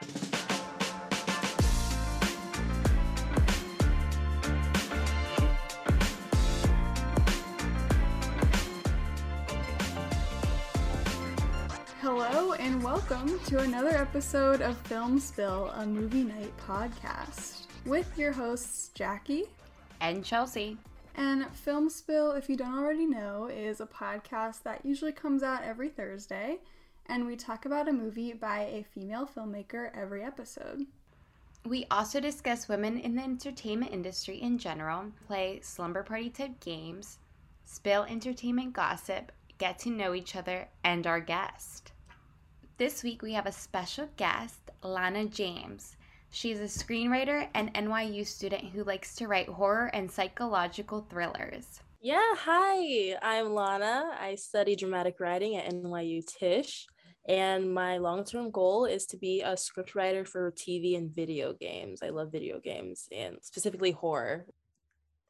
Hello and welcome to another episode of Film Spill, a movie night podcast, with your hosts Jackie and Chelsea. And Film Spill, if you don't already know, is a podcast that usually comes out every Thursday, and we talk about a movie by a female filmmaker every episode. We also discuss women in the entertainment industry in general, play slumber party type games, spill entertainment gossip, get to know each other, and our guest. This week we have a special guest, Lana James. She is a screenwriter and NYU student who likes to write horror and psychological thrillers. Yeah, hi, I'm Lana. I study dramatic writing at NYU Tisch, and my long term goal is to be a scriptwriter for TV and video games. I love video games and specifically horror.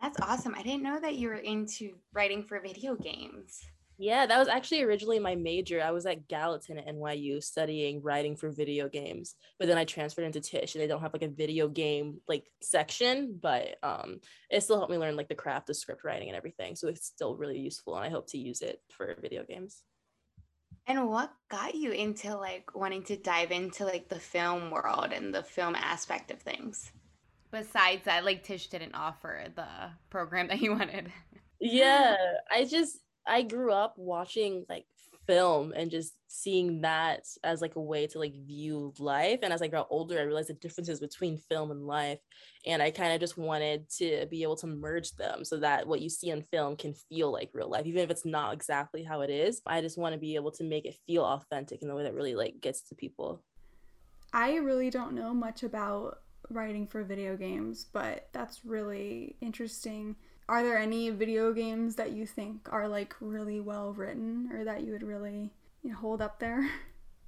That's awesome. I didn't know that you were into writing for video games. Yeah, that was actually originally my major. I was at Gallatin at NYU studying writing for video games, but then I transferred into Tisch and they don't have like a video game like section, but um it still helped me learn like the craft of script writing and everything. So it's still really useful and I hope to use it for video games. And what got you into like wanting to dive into like the film world and the film aspect of things? Besides that, like Tisch didn't offer the program that he wanted. yeah, I just I grew up watching like film and just seeing that as like a way to like view life. And as i got older i realized the differences between film and life and i kind of just wanted to be able to merge them so that what you see on film can feel like real life even if it's not exactly how it is. I just want to be able to make it feel authentic in a way that really like gets to people. I really don't know much about writing for video games but that's really interesting are there any video games that you think are like really well written or that you would really you know, hold up there?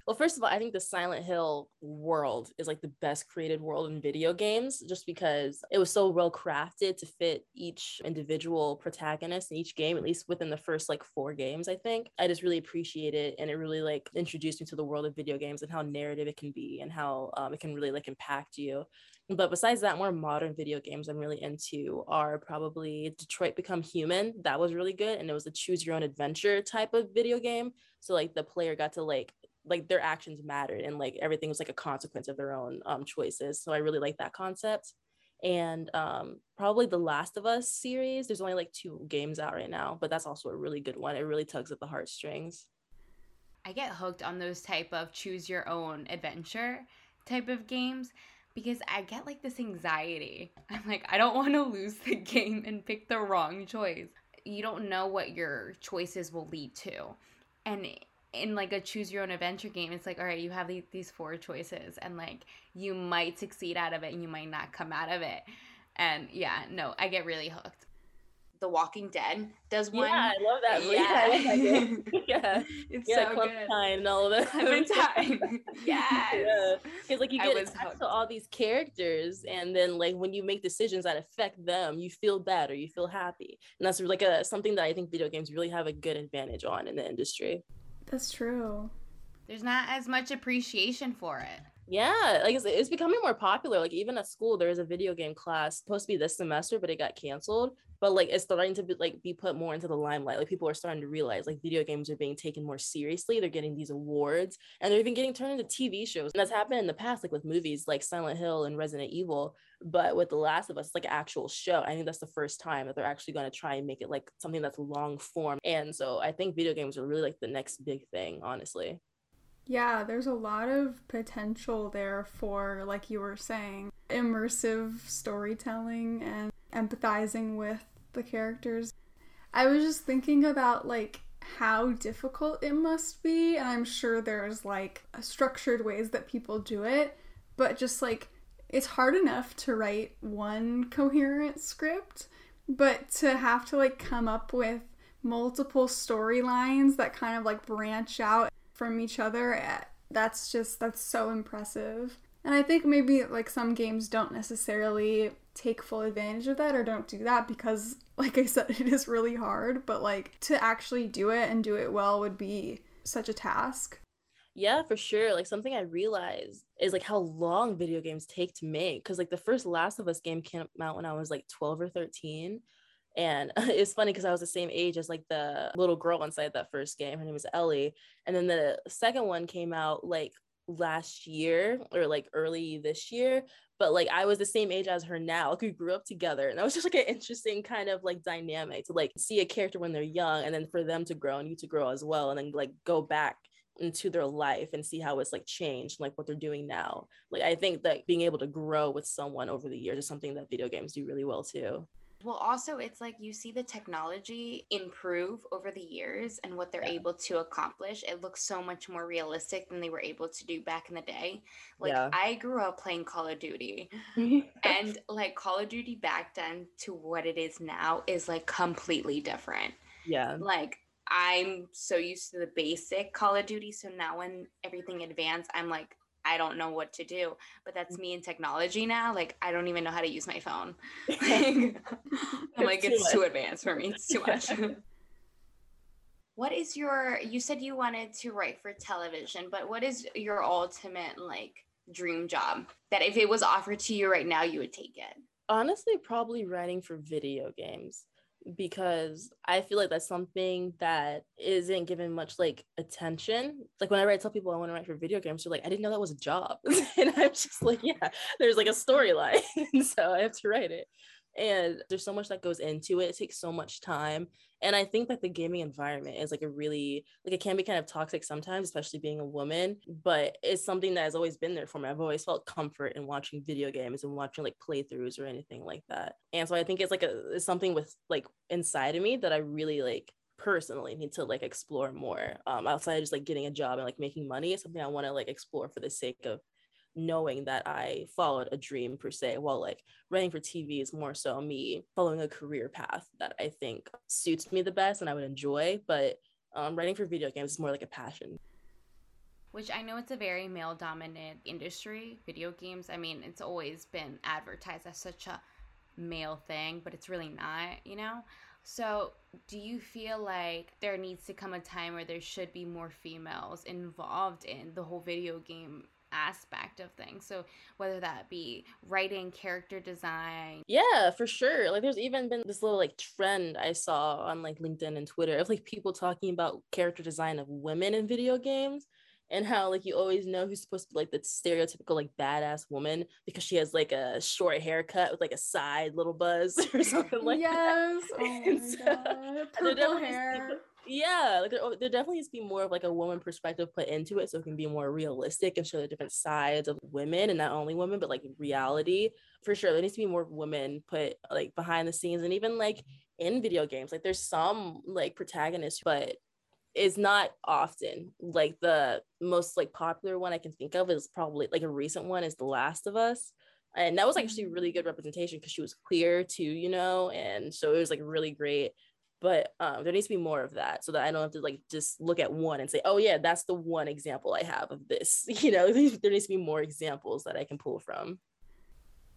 Well, first of all, I think the Silent Hill world is like the best created world in video games just because it was so well crafted to fit each individual protagonist in each game, at least within the first like four games, I think. I just really appreciate it and it really like introduced me to the world of video games and how narrative it can be and how um, it can really like impact you. But besides that, more modern video games I'm really into are probably Detroit Become Human. That was really good. And it was a choose your own adventure type of video game. So like the player got to like like their actions mattered and like everything was like a consequence of their own um choices. So I really like that concept. And um probably the Last of Us series. There's only like two games out right now, but that's also a really good one. It really tugs at the heartstrings. I get hooked on those type of choose your own adventure type of games because I get like this anxiety. I'm like, I don't want to lose the game and pick the wrong choice. You don't know what your choices will lead to. And in like a choose your own adventure game, it's like, all right, you have these four choices, and like you might succeed out of it and you might not come out of it. And yeah, no, I get really hooked. The Walking Dead does one. Yeah, I love that. Yeah, oh yeah, yeah. it's yeah, so Clementine good. and all of that. Clementine, yes. Yeah, because like you get was attached to all these characters, and then like when you make decisions that affect them, you feel bad or you feel happy, and that's like a something that I think video games really have a good advantage on in the industry. That's true. There's not as much appreciation for it. Yeah, like it's, it's becoming more popular. Like even at school, there is a video game class supposed to be this semester, but it got canceled. But like it's starting to be like be put more into the limelight. Like people are starting to realize like video games are being taken more seriously. They're getting these awards, and they're even getting turned into TV shows. And that's happened in the past, like with movies like Silent Hill and Resident Evil. But with The Last of Us, it's like an actual show. I think that's the first time that they're actually going to try and make it like something that's long form. And so I think video games are really like the next big thing, honestly. Yeah, there's a lot of potential there for, like you were saying, immersive storytelling and empathizing with the characters. I was just thinking about like how difficult it must be, and I'm sure there's like structured ways that people do it, but just like it's hard enough to write one coherent script, but to have to like come up with multiple storylines that kind of like branch out from each other eh, that's just that's so impressive and i think maybe like some games don't necessarily take full advantage of that or don't do that because like i said it is really hard but like to actually do it and do it well would be such a task Yeah, for sure. Like something I realized is like how long video games take to make. Cause like the first Last of Us game came out when I was like 12 or 13. And it's funny because I was the same age as like the little girl inside that first game. Her name was Ellie. And then the second one came out like last year or like early this year but like I was the same age as her now. Like we grew up together. And that was just like an interesting kind of like dynamic to like see a character when they're young and then for them to grow and you to grow as well. And then like go back into their life and see how it's like changed, like what they're doing now. Like I think that being able to grow with someone over the years is something that video games do really well too. Well, also, it's like you see the technology improve over the years and what they're yeah. able to accomplish. It looks so much more realistic than they were able to do back in the day. Like, yeah. I grew up playing Call of Duty, and like Call of Duty back then to what it is now is like completely different. Yeah. Like, I'm so used to the basic Call of Duty. So now when everything advanced, I'm like, I don't know what to do. But that's me in technology now. Like I don't even know how to use my phone. Like, I'm like, it's too advanced for me. It's too much. what is your you said you wanted to write for television, but what is your ultimate like dream job that if it was offered to you right now you would take it? Honestly, probably writing for video games because I feel like that's something that isn't given much like attention. Like whenever I tell people I want to write for video games, they're like, I didn't know that was a job. and I'm just like, yeah, there's like a storyline. so I have to write it and there's so much that goes into it. It takes so much time. And i think that the gaming environment is like a really like it can be kind of toxic sometimes especially being a woman but it's something that has always been there for me. I've always felt comfort in watching video games and watching like playthroughs or anything like that. And so i think it's like a it's something with like inside of me that i really like personally need to like explore more um outside of just like getting a job and like making money. It's something i want to like explore for the sake of knowing that I followed a dream per se, while like writing for TV is more so me following a career path that I think suits me the best and I would enjoy. But um, writing for video games is more like a passion. Which I know it's a very male dominant industry, video games. I mean, it's always been advertised as such a male thing, but it's really not, you know? So, do you feel like there needs to come a time where there should be more females involved in the whole video game aspect of things. So whether that be writing, character design. Yeah, for sure. Like there's even been this little like trend I saw on like LinkedIn and Twitter of like people talking about character design of women in video games and how like you always know who's supposed to be like the stereotypical like badass woman because she has like a short haircut with like a side little buzz or something like yes. that. Yes. Oh my god. Purple hair yeah like there, oh, there definitely needs to be more of like a woman perspective put into it so it can be more realistic and show the different sides of women and not only women but like reality for sure. There needs to be more women put like behind the scenes and even like in video games. Like there's some like protagonists but is not often. Like the most like popular one i can think of is probably like a recent one is the last of us and that was actually really mm. good representation because she was queer too you know and so it was like really great but um, there needs to be more of that so that I don't have to like just look at one and say, oh yeah, that's the one example I have of this. You know, there needs to be more examples that I can pull from.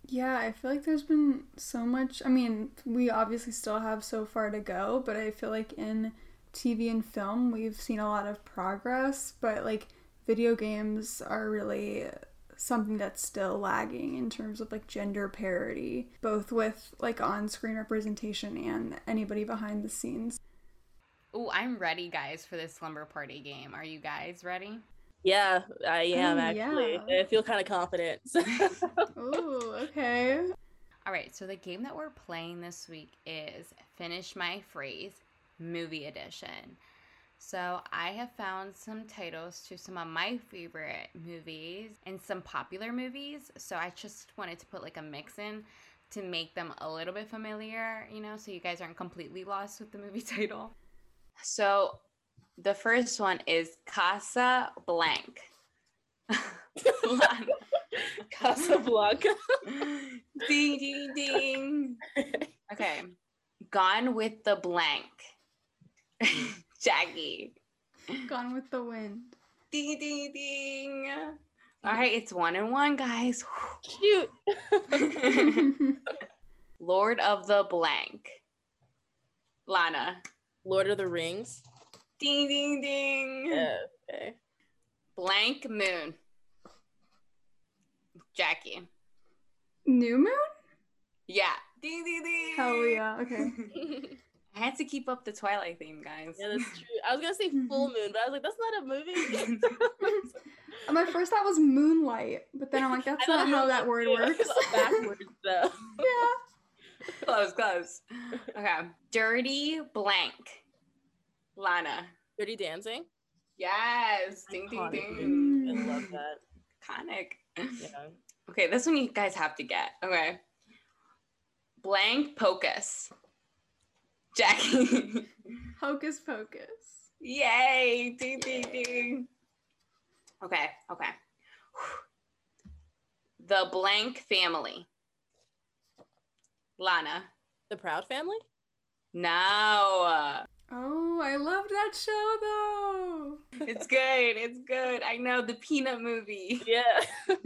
Yeah, I feel like there's been so much. I mean, we obviously still have so far to go, but I feel like in TV and film, we've seen a lot of progress, but like video games are really something that's still lagging in terms of like gender parity, both with like on screen representation and anybody behind the scenes. Oh, I'm ready, guys, for this slumber party game. Are you guys ready? Yeah, I oh, am actually. Yeah. I feel kind of confident. oh, okay. All right, so the game that we're playing this week is Finish My Phrase Movie Edition. So I have found some titles to some of my favorite movies and some popular movies. So I just wanted to put like a mix in to make them a little bit familiar, you know, so you guys aren't completely lost with the movie title. So the first one is Casa Blank. Casablanca. ding ding ding. Okay. Gone with the blank. Jackie. Gone with the wind. Ding ding ding. All right, it's one and one, guys. Cute. Lord of the Blank. Lana. Lord of the Rings. Ding ding ding. Yeah, okay. Blank moon. Jackie. New Moon? Yeah. Ding ding ding. Hell yeah. Okay. I had to keep up the Twilight theme, guys. Yeah, that's true. I was gonna say full moon, but I was like, that's not a movie. My first thought was moonlight, but then I'm like, that's not how that word works. Backwards though. yeah. close, close. Okay. Dirty blank. Lana. Dirty Dancing. Yes. Ding ding ding. I love that. Iconic. Yeah. Okay, this one you guys have to get. Okay. Blank pocus. Jackie. Hocus Pocus. Yay! Ding ding ding. Okay, okay. The blank family. Lana. The Proud Family. No. Oh, I loved that show though. It's good. It's good. I know the peanut movie. Yeah.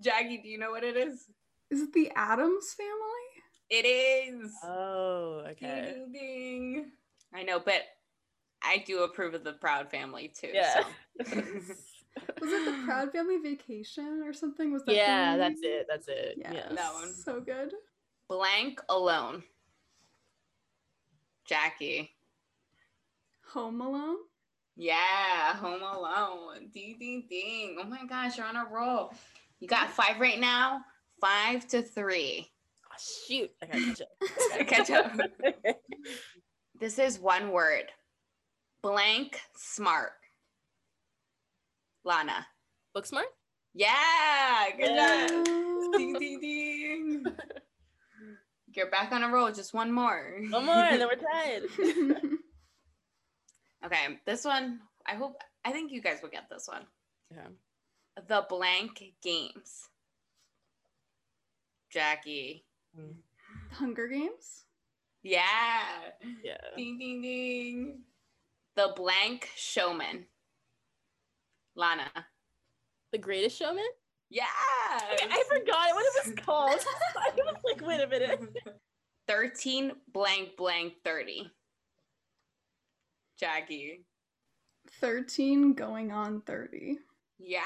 Jackie, do you know what it is? Is it the Addams family? It is. oh, okay. ding ding. ding. I know, but I do approve of the Proud Family too. Yeah. So. Was it the Proud Family Vacation or something? Was that yeah, that's it. That's it. Yeah, Yeah. That one. So good. Blank alone. Jackie. Home Alone. Yeah, Home Alone. Ding ding ding. Oh my gosh, you're on a roll. You got five right now. Five to three. Oh, shoot. I gotta catch up. Gotta catch up. This is one word. Blank smart. Lana. Book smart? Yeah, good Yeah. job. Ding ding ding. You're back on a roll. Just one more. One more, and then we're tied. Okay, this one. I hope. I think you guys will get this one. Yeah. The blank games. Jackie. Hunger Games. Yeah. Yeah. Ding ding ding. The blank showman. Lana. The Greatest Showman? Yeah. I forgot. what it was called? I was like, wait a minute. 13 blank blank 30. Jackie. Thirteen going on thirty. Yes.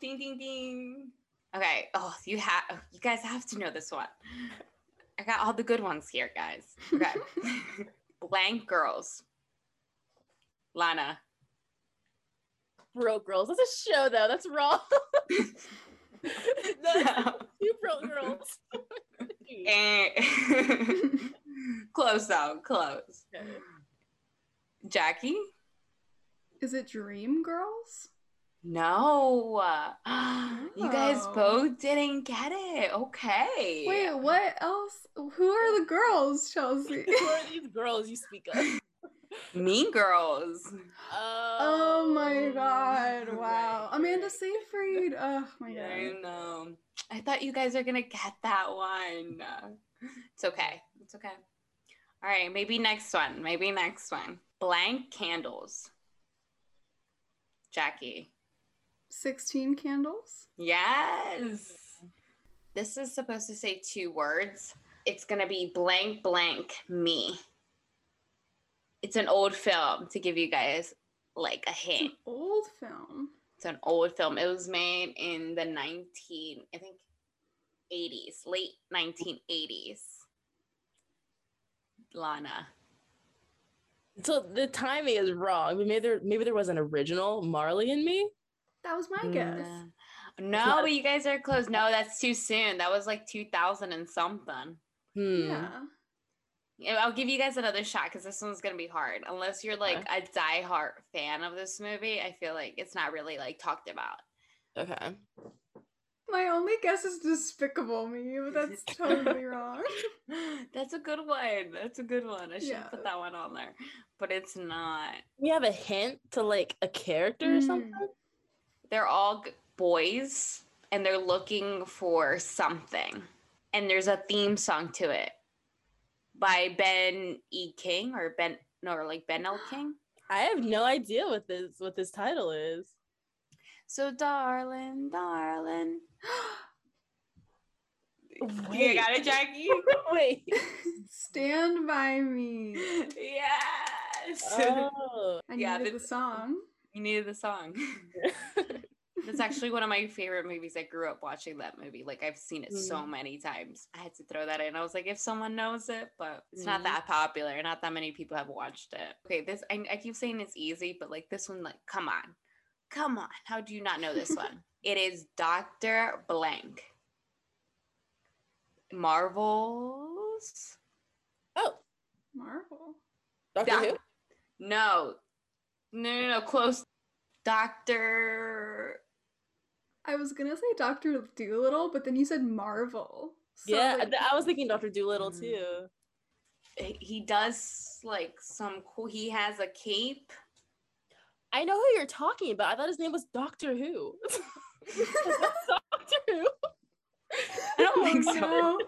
Ding ding ding. Okay. Oh, you have you guys have to know this one. I got all the good ones here, guys. Okay. blank girls. Lana. Broke Girls. That's a show, though. That's wrong. no, two broke girls. Eh. close though, close. Okay. Jackie? Is it Dream Girls? No. You guys Oh. both didn't get it. Okay. Wait, what else? Who are the girls, Chelsea? Who are these girls you speak of? Mean Girls. Oh my oh, god, wow. Right, Amanda right. Seyfried. Oh my god. I know. I thought you guys are gonna get that one. It's okay. It's okay. All right, maybe next one. Maybe next one. Blank candles. Jackie. 16 candles? Yes. This is supposed to say two words. It's gonna be blank blank me. It's an old film to give you guys like a It's hint. an old film. It's an old film. It was made in the 19, I think, 80s, late 1980s. Lana. So the timing is wrong. Maybe there, maybe there was an original Marley and Me. That was my guess. No, no but you guys are close. No, that's too soon. That was like 2000 and something. Hmm. Yeah. Yeah, I'll give you guys another shot because this one's gonna be hard. Unless you're like a diehard fan of this movie, I feel like it's not really like talked about. Okay. My only guess is Despicable Me, but that's totally wrong. That's a good one. That's a good one. I should Yeah. put that one on there, but it's not. We have a hint to like a character or Mm. something. They're all boys and they're looking for something, and there's a theme song to it by Ben E. King or Ben no, or like Ben L. King. I have no idea what this what this title is. So, darling, darling. You got it, Jackie? Wait. Stand by me. yes. Oh. I Yeah, needed but- the song. You needed the song. That's actually one of my favorite movies. I grew up watching that movie. Like I've seen it so Mm. many times. I had to throw that in. I was like, if someone knows it, but it's not Mhm. that popular. Not that many people have watched it. Okay, this I, I keep saying it's easy, but like this one, like, come on, come on. How do you not know this one? it is Doctor Blank. Marvels. oh, Marvel. Doctor Doc- Who? No, no, no, no. Close. Doctor. I was gonna say Doctor Doolittle, but then you said Marvel. So, yeah, like, I was thinking Doctor Doolittle Mm. too. he does like some cool he has a cape I know who you're talking about. I thought his name was Doctor Who. Doctor Who. I don't think so.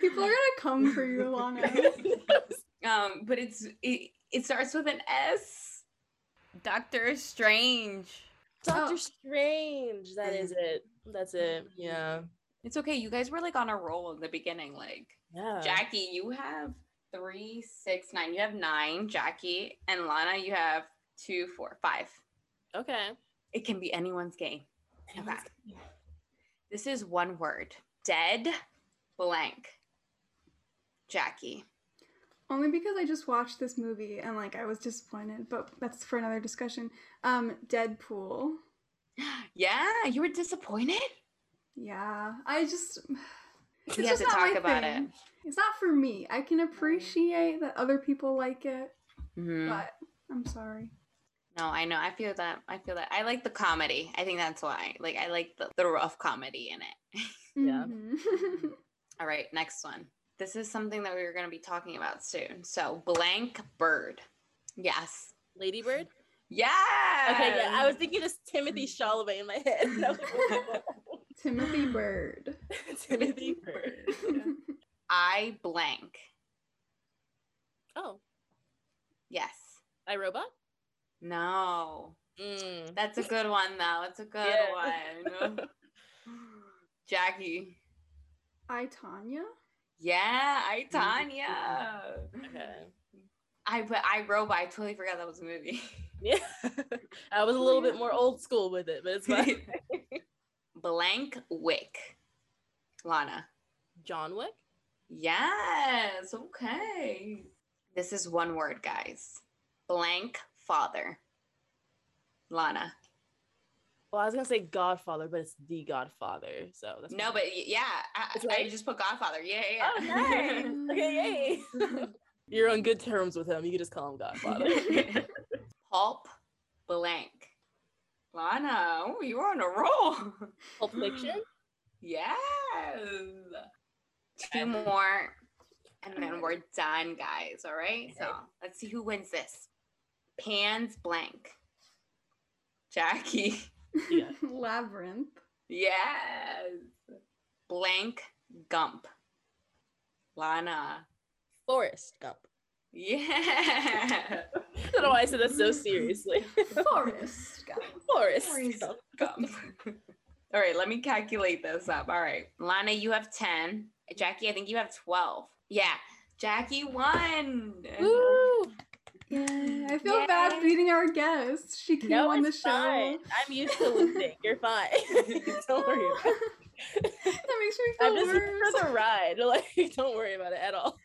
People are gonna come for you, Lana. um but it's it, it starts with an s doctor strange Doctor Oh. Strange. That mm. is it. That's it. Yeah. it's okay you guys were like on a roll in the beginning like Yeah. jackie you have three six nine you have nine jackie and lana you have two four five Okay. it can be anyone's game okay this is one word dead blank jackie Only because I just watched this movie and like I was disappointed, but that's for another discussion. Um, Deadpool. yeah you were disappointed Yeah, I just. It's We have to not talk about thing. It's not for me. I can appreciate that other people like it, Mhm. but I'm sorry. No, I know. I feel that. I feel that. I like the comedy. I think that's why. Like, I like the, the rough comedy in it. Yeah. Mhm. All right, next one. This is something that we were going to be talking about soon. So, blank bird. Yes. Ladybird. Yeah. Okay, yeah. I was thinking of Timothée Chalamet in my head. and I was like, Timothy Bird. Timothy Bird. I blank. Oh, Yes. I Robot. No. Mm. That's a good one, though. It's a good Yeah. one. Jackie. I Tonya. Yeah, I Tonya. Okay. I but I Robot. I totally forgot that was a movie. Yeah. I was a little bit more old school with it, but it's fine. Blank Wick. Lana. John Wick. Yes. Okay. This is one word, guys. Blank father. Lana. Well, I was gonna say Godfather, but it's the Godfather. So that's No, but yeah, I, That's I just put Godfather. Yeah, yeah. Oh, nice. okay, yay. You're on good terms with him. You can just call him Godfather. Pulp blank. Lana, oh, you're on a roll. Pulp Fiction. Yes. Two more, and then we're done, guys. All right. So let's see who wins this. Pans blank. Jackie. Yeah. Labyrinth. Yes. Blank Gump. Lana. Forrest Gump. Yeah. I don't know why I said that so seriously. Forrest Gump. Forrest Forrest Gump. Gump. All right, let me calculate this up. All right. Lana, you have 10. Jackie, I think you have 12. Yeah. Jackie won. Woo! Yeah, I feel Yay. bad beating our guest. She came No, on the show. fine. I'm used to losing. You're fine. don't worry about it. that makes me feel I'm feel just worse. for the ride. Like, don't worry about it at all.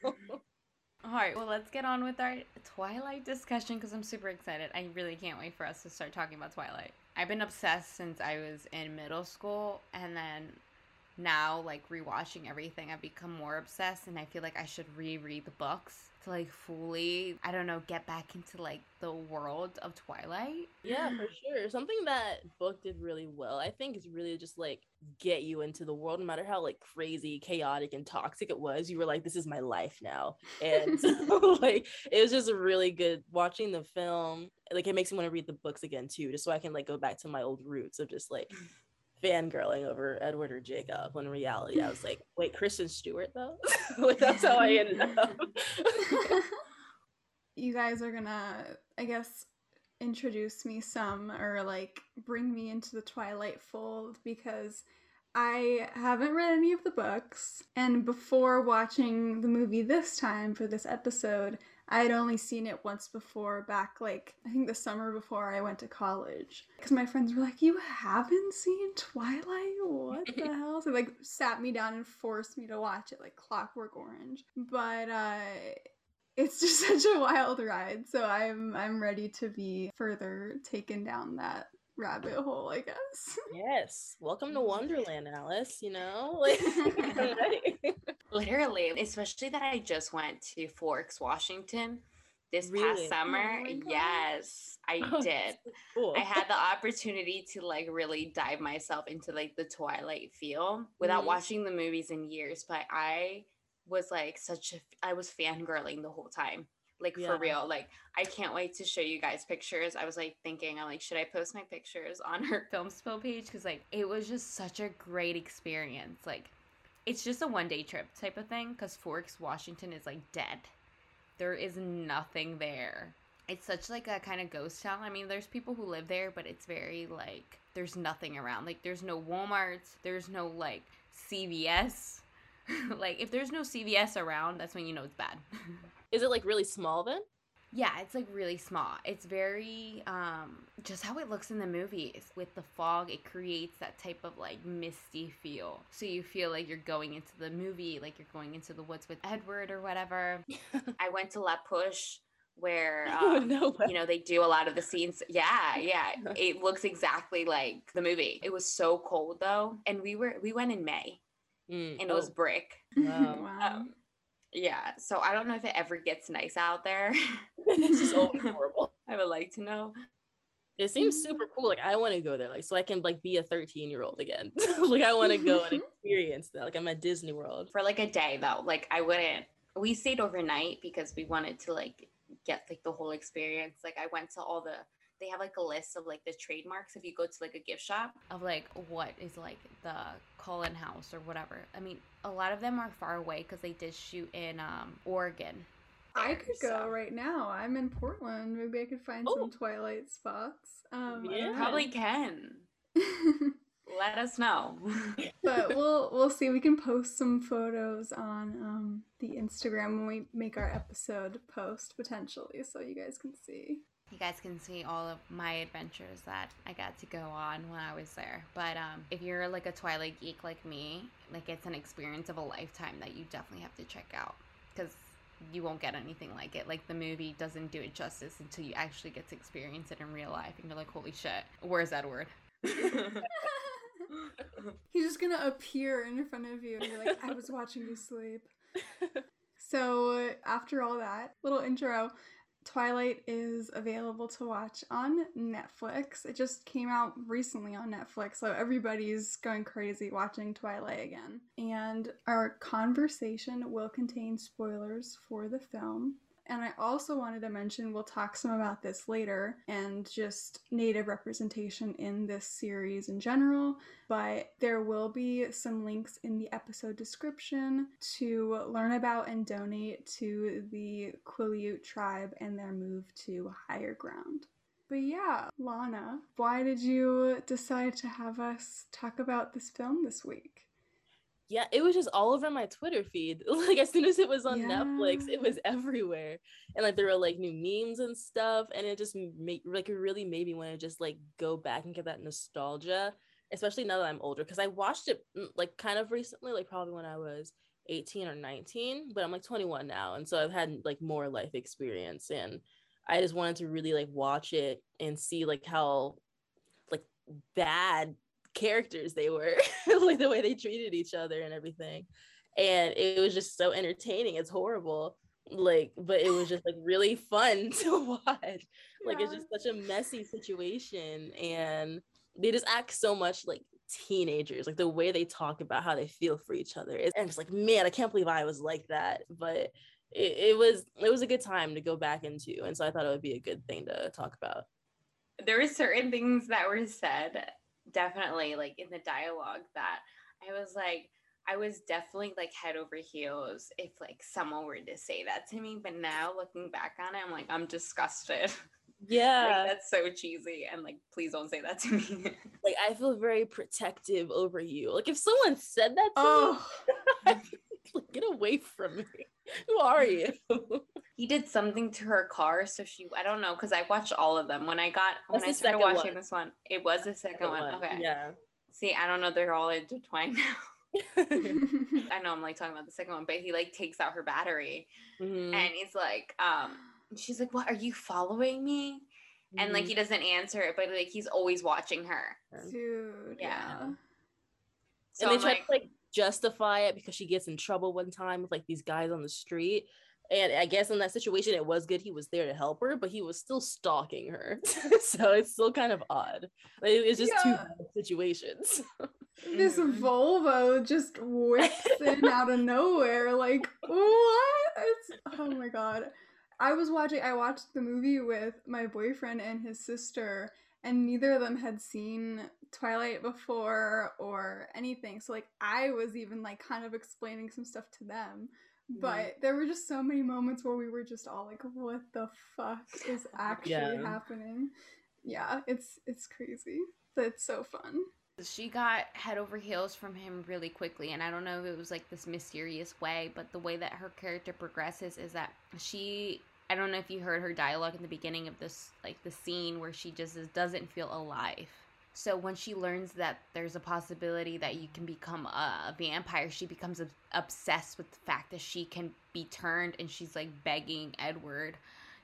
All right, well, let's get on with our Twilight discussion because I'm super excited. I really can't wait for us to start talking about Twilight. I've been obsessed since I was in middle school, and then now, like, rewatching everything, I've become more obsessed, and I feel like I should reread the books to, like, fully, I don't know, get back into, like, the world of Twilight. Yeah, for sure. Something that book did really well, I think, is really just like get you into the world, no matter how like crazy, chaotic, and toxic it was. You were like, "This is my life now," and so, like it was just a really good watching the film. Like it makes me want to read the books again too, just so I can like go back to my old roots of just like fangirling over Edward or Jacob. When in reality, I was like, "Wait, Kristen Stewart though?" like that's how I ended up. you guys are gonna, I guess, introduce me some or like bring me into the Twilight fold because I haven't read any of the books. And before watching the movie this time for this episode, I had only seen it once before, back like I think the summer before I went to college. Because my friends were like, "You haven't seen Twilight? What the hell?" So like sat me down and forced me to watch it, like Clockwork Orange. But uh, it's just such a wild ride. So I'm I'm ready to be further taken down that rabbit hole, I guess. Yes. Welcome to Wonderland, Alice. You know, like Literally, especially that I just went to Forks, Washington this Really? past summer. Oh yes, I Oh, did. Cool. I had the opportunity to like really dive myself into like the Twilight feel without Mhm. watching the movies in years, but I was like such a I was fangirling the whole time. Like Yeah. for real. Like I can't wait to show you guys pictures. I was like thinking, I'm like, should I post my pictures on her film spill page? Because like it was just such a great experience. Like it's just a one day trip type of thing because Forks, Washington is like dead. There is nothing there. It's such like a kind of ghost town. I mean, there's people who live there, but it's very like there's nothing around. Like there's no Walmarts, there's no like CVS. like if there's no CVS around, that's when you know it's bad. Is it like really small then? Yeah, it's like really small. It's very um just how it looks in the movies. With the fog, it creates that type of like misty feel. So you feel like you're going into the movie, like you're going into the woods with Edward or whatever. I went to La Push where um, no you know they do a lot of the scenes yeah yeah it looks exactly like the movie it was so cold though and we were we went in may Mm, and it was oh, brick Wow. wow. um, yeah so i don't know if it ever gets nice out there this is always horrible. i would like to know It seems super cool. Like I want to go there, like so I can like be a 13 year old again. like I want to go and experience that. Like I'm at Disney World. for like a day though like i wouldn't we stayed overnight because we wanted to like get like the whole experience like i went to all the they have like a list of like the trademarks if you go to like a gift shop of like what is like the Cullen House or whatever. I mean, a lot of them are far away because they did shoot in um Oregon. I could go So- right now. I'm in Portland. Maybe I could find Oh. some Twilight spots. Um, Yeah. Probably can. Let us know. but we'll we'll see. We can post some photos on um, the Instagram when we make our episode post potentially, so you guys can see. You guys can see all of my adventures that I got to go on when I was there. But um, if you're like a Twilight geek like me, like it's an experience of a lifetime that you definitely have to check out because you won't get anything like it. Like the movie doesn't do it justice until you actually get to experience it in real life, and you're like, holy shit, where's Edward? He's just gonna appear in front of you and you're like, I was watching you sleep. So, after all that little intro, Twilight is available to watch on Netflix. It just came out recently on Netflix, so everybody's going crazy watching Twilight again. And our conversation will contain spoilers for the film. And I also wanted to mention we'll talk some about this later and just native representation in this series in general but there will be some links in the episode description to learn about and donate to the Quileute tribe and their move to higher ground. But yeah, Lana, why did you decide to have us talk about this film this week? Yeah, it was just all over my Twitter feed. Like as soon as it was on Netflix, it was everywhere. And like there were like new memes and stuff. And it just made like it really made me want to just like go back and get that nostalgia, especially now that I'm older. Cause I watched it mm, like kind of recently, like probably when I was 18 or 19, but I'm like 21 now. And so I've had like more life experience. And I just wanted to really like watch it and see like how like bad characters they were like the way they treated each other and everything. And it was just so entertaining. It's horrible like but it was just like really fun to watch. Like it's just such a messy situation and they just act so much like teenagers like the way they talk about how they feel for each other. It's- and it's like man i can't believe i was like that. But it, it was it was a good time to go back into and so i thought it would be a good thing to talk about. There were certain things that were said definitely like in the dialogue that i was like i was definitely like head over heels if like someone were to say that to me but now looking back on it i'm like i'm disgusted. Yeah. like, that's so cheesy and like please don't say that to me. Like I feel very protective over you. Like if someone said that to Oh, me, like, get away from me. Who are you? he did something to her car, so she I don't know because I watched all of them when I got when I started watching one. this one. It was the second one. Okay. Yeah. See, I don't know. They're all intertwined now. I know I'm like talking about the second one, but he like takes out her battery Mhm, and he's like, um, she's like, "What are you following me?" And like mhm. he doesn't answer it, but like he's always watching her. Dude, Yeah. yeah. So and they I'm try like, to like justify it because she gets in trouble one time with like these guys on the street. And I guess in that situation, it was good he was there to help her, but he was still stalking her. so it's still kind of odd. Like, it's just two Yeah. bad situations. This Mhm. Volvo just whips in out of nowhere. Like, what? It's, oh my god. I was watching, I watched the movie with my boyfriend and his sister, and neither of them had seen Twilight before or anything. So, like, I was even, like, kind of explaining some stuff to them. But there were just so many moments where we were just all like, what the fuck is actually Yeah. happening? Yeah, it's it's crazy. But it's so fun. she got head over heels from him really quickly and i don't know if it was like this mysterious way but the way that her character progresses is that she i don't know if you heard her dialogue in the beginning of this like the scene where she just is, doesn't feel alive. So when she learns that there's a possibility that you can become a, vampire she becomes ob- obsessed with the fact that she can be turned and she's like begging edward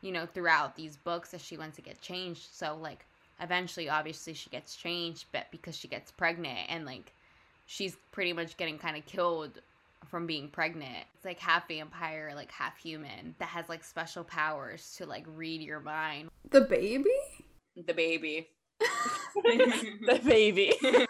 you know throughout these books that she wants to get changed. So like eventually obviously she gets changed but because she gets pregnant and like she's pretty much getting kind of killed from being pregnant it's like half vampire like half human that has like special powers to like read your mind The baby? the baby the baby.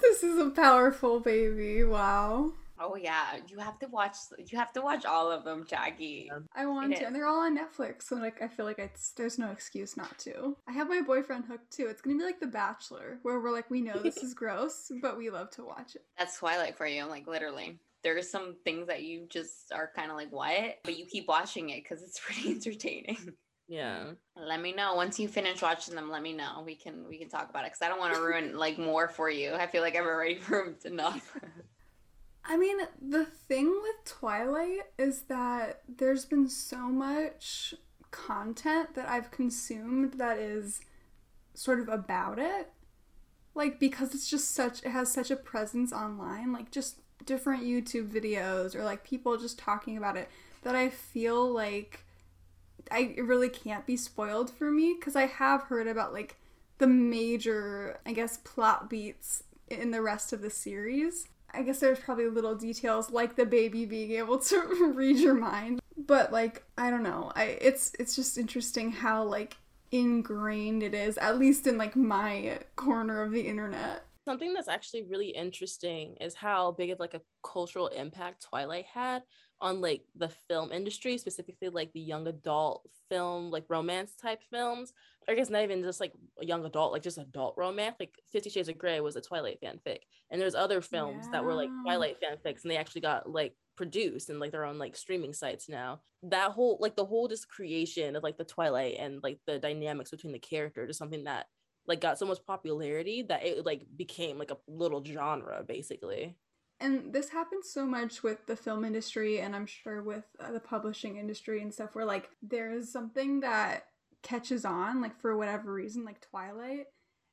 This is a powerful baby. Wow. oh yeah you have to watch you have to watch all of them jackie I want It to. is. And they're all on Netflix, so like I feel like it's there's no excuse not to. I have my boyfriend hooked too. It's gonna be like The Bachelor, where we're like, we know this is gross, but we love to watch it. that's twilight for you like literally there's some things that you just are kind of like what? But you keep watching it because it's pretty entertaining. Yeah. let me know. Once you finish watching them let me know. We can we can talk about it because i don't want to ruin like more for you. I feel like i've already ruined enough. I mean, the thing with Twilight is that there's been so much content that I've consumed that is sort of about it. Like, because it's just such, it has such a presence online, like, just different YouTube videos or like people just talking about it, that I feel like I really can't be spoiled for me because I have heard about like the major, I guess, plot beats in the rest of the series. I guess there's probably little details like the baby being able to read your mind, but like I don't know. I it's it's just interesting how like ingrained it is at least in like my corner of the internet. Something that's actually really interesting is how big of like a cultural impact Twilight had on like the film industry, specifically like the young adult film, like romance type films. I guess not even just like a young adult, like just adult romance. Like Fifty Shades of Grey was a Twilight fanfic, and there's other films that were like Yeah. Twilight fanfics, and they actually got like produced and like they're on like streaming sites now. That whole like the whole just creation of like the Twilight and like the dynamics between the characters is something that like got so much popularity that it like became like a little genre basically. And this happens so much with the film industry, and I'm sure with uh, the publishing industry and stuff, where like there is something that catches on, like for whatever reason, like Twilight,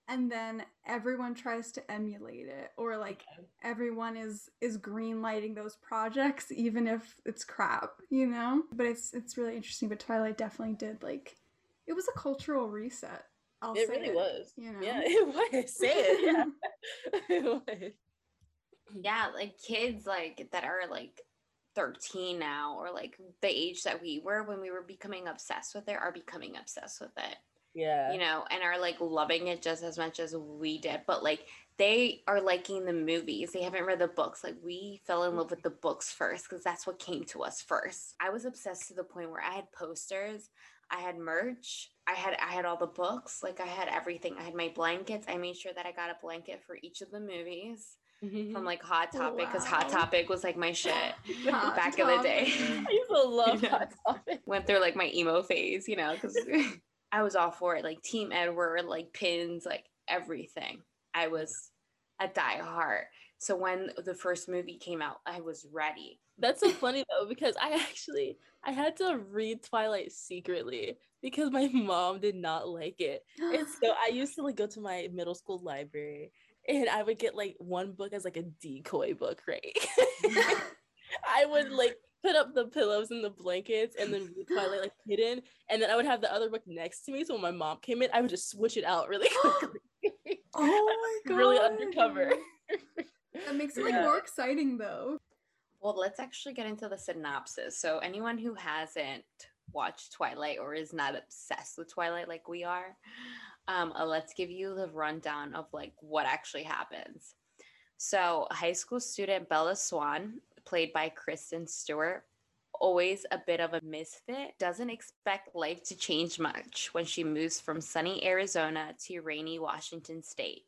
and then everyone tries to emulate it, or like everyone is is greenlighting those projects, even if it's crap, you know. But it's it's really interesting. But Twilight definitely did like it was a cultural reset. I'll it say really was. You know. Yeah, it was. Say it. Yeah. it was. yeah like kids like that are like 13 now or like the age that we were when we were becoming obsessed with it are becoming obsessed with it Yeah. you know and are like loving it just as much as we did but like they are liking the movies they haven't read the books like we fell in love with the books first because that's what came to us first i was obsessed to the point where i had posters i had merch i had i had all the books like i had everything i had my blankets i made sure that i got a blanket for each of the movies from mm-hmm. like hot topic because hot topic was like my shit back in the day I used to love Yeah. Hot Topic. went through like my emo phase, you know, because I was all for it, like Team Edward, like pins, like everything. I was a diehard. So when the first movie came out, I was ready. That's so funny though, because I actually I had to read Twilight secretly because my mom did not like it. And so I used to like go to my middle school library and I would get like one book as like a decoy book, right? I would like put up the pillows and the blankets and then read Twilight like hidden. And then I would have the other book next to me. So when my mom came in, I would just switch it out really quickly. oh my god. really undercover. That makes it like more exciting though. Well, let's actually get into the synopsis. So, anyone who hasn't watched Twilight or is not obsessed with Twilight like we are, um, uh, let's give you the rundown of like what actually happens. So, high school student Bella Swan, played by Kristen Stewart, always a bit of a misfit, doesn't expect life to change much when she moves from sunny Arizona to rainy Washington state.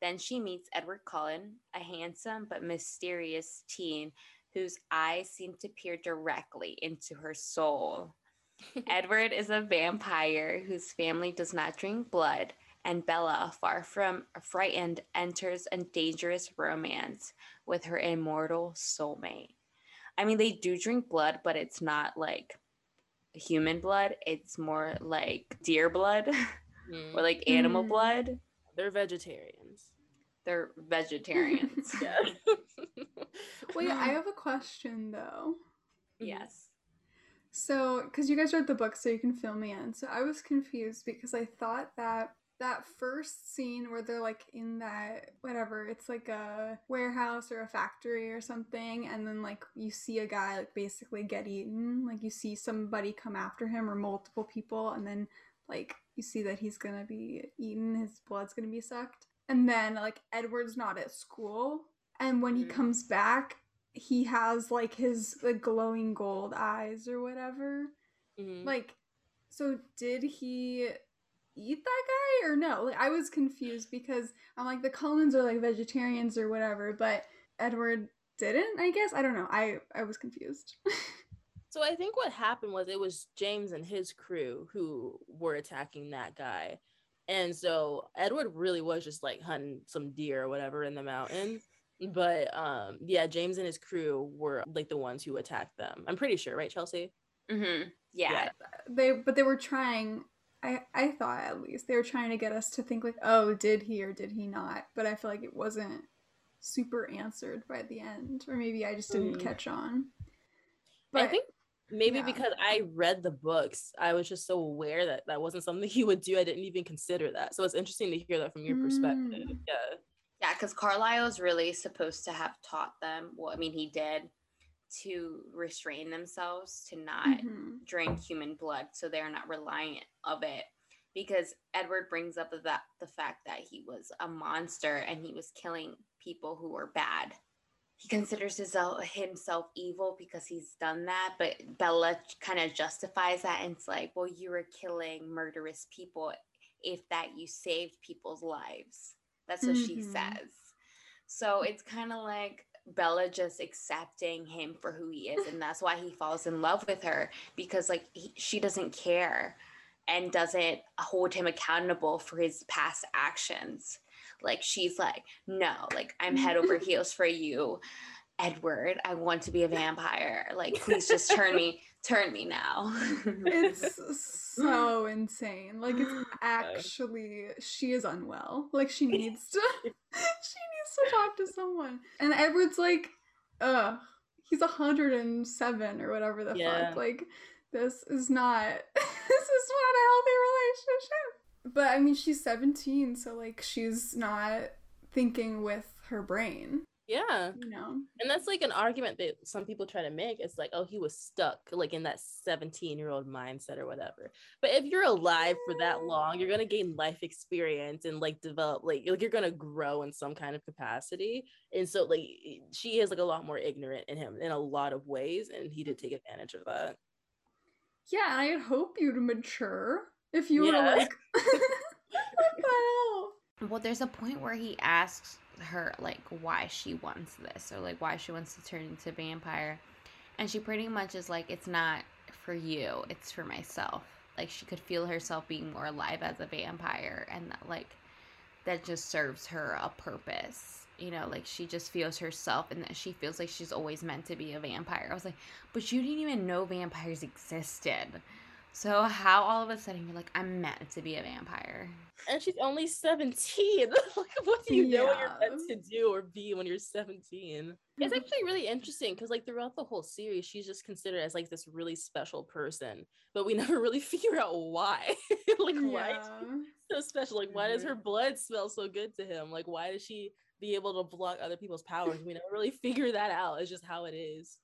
Then she meets Edward Cullen, a handsome but mysterious teen whose eyes seem to peer directly into her soul. Edward is a vampire whose family does not drink blood, and Bella, far from frightened, enters a dangerous romance with her immortal soulmate. I mean, they do drink blood, but it's not like human blood, it's more like deer blood mm. or like animal mm. blood. They're vegetarians. They're vegetarians. yeah. Wait, I have a question though. Yes. So, because you guys read the book, so you can fill me in. So I was confused because I thought that that first scene where they're like in that whatever it's like a warehouse or a factory or something and then like you see a guy like basically get eaten like you see somebody come after him or multiple people and then like you see that he's gonna be eaten his blood's gonna be sucked and then like edward's not at school and when he comes back he has like his like glowing gold eyes or whatever. Mm-hmm. like so did he eat that guy or no? Like i was confused because i'm like the cullens are like vegetarians or whatever but edward didn't i guess? I don't know. I i was confused. So i think what happened was it was james and his crew who were attacking that guy. And so edward really was just like hunting some deer or whatever in the mountains but um yeah james and his crew were like the ones who attacked them. I'm pretty sure right chelsea? Mm-hmm. Yeah. yeah. They but they were trying i i thought at least they were trying to get us to think like oh did he or did he not? But i feel like it wasn't super answered by the end or maybe i just didn't mm. catch on. But i think maybe yeah. because i read the books i was just so aware that that wasn't something he would do. I didn't even consider that. So it's interesting to hear that from your mm. perspective yeah yeah, because Carlisle's really supposed to have taught them. Well, I mean, he did to restrain themselves to not mm-hmm. drink human blood, so they're not reliant of it. Because Edward brings up that the fact that he was a monster and he was killing people who were bad. He considers himself, himself evil because he's done that, but Bella kind of justifies that and it's like, well, you were killing murderous people if that you saved people's lives. That's what mm-hmm. she says. So it's kind of like Bella just accepting him for who he is. And that's why he falls in love with her because, like, he, she doesn't care and doesn't hold him accountable for his past actions. Like, she's like, no, like, I'm head over heels for you. Edward, I want to be a vampire. Like, please just turn me, turn me now. it's so insane. Like, it's actually she is unwell. Like, she needs to, she needs to talk to someone. And Edward's like, ugh, he's a hundred and seven or whatever the yeah. fuck. Like, this is not, this is not a healthy relationship. But I mean, she's seventeen, so like, she's not thinking with her brain. Yeah. You know. And that's like an argument that some people try to make. It's like, oh, he was stuck like in that 17 year old mindset or whatever. But if you're alive for that long, you're gonna gain life experience and like develop like, like you're gonna grow in some kind of capacity. And so like she is like a lot more ignorant in him in a lot of ways, and he did take advantage of that. Yeah, and I hope you'd mature if you yeah. were like what the hell? Well, there's a point where he asks her like why she wants this or like why she wants to turn into vampire and she pretty much is like it's not for you it's for myself like she could feel herself being more alive as a vampire and that like that just serves her a purpose. You know, like she just feels herself and that she feels like she's always meant to be a vampire. I was like, but you didn't even know vampires existed. So how all of a sudden you're like, I'm meant to be a vampire? And she's only 17. like, what do you know what you're meant to do or be when you're 17? It's actually really interesting because like throughout the whole series, she's just considered as like this really special person, but we never really figure out why. like yeah. why so special? Like why does her mm-hmm. blood smell so good to him? Like why does she be able to block other people's powers? We never really figure that out. It's just how it is.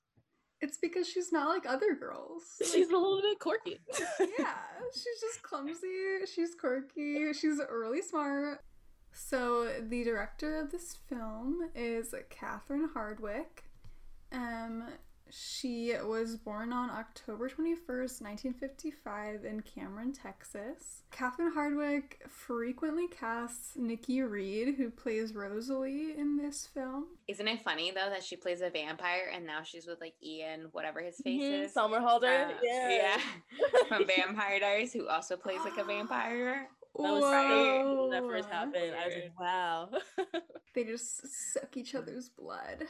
It's because she's not like other girls. She's a little bit quirky. yeah, she's just clumsy. She's quirky. She's really smart. So the director of this film is Catherine Hardwicke. Um, she was born on October 21st, 1955, in Cameron, Texas. Catherine Hardwicke frequently casts Nikki Reed, who plays Rosalie in this film. Isn't it funny, though, that she plays a vampire and now she's with, like, Ian, whatever his face mm-hmm. is? Somerhalder. Uh, yeah. Yeah. From Vampire Diaries, who also plays, like, a vampire. That was Whoa. right when that first happened. I was like, wow. they just suck each other's blood.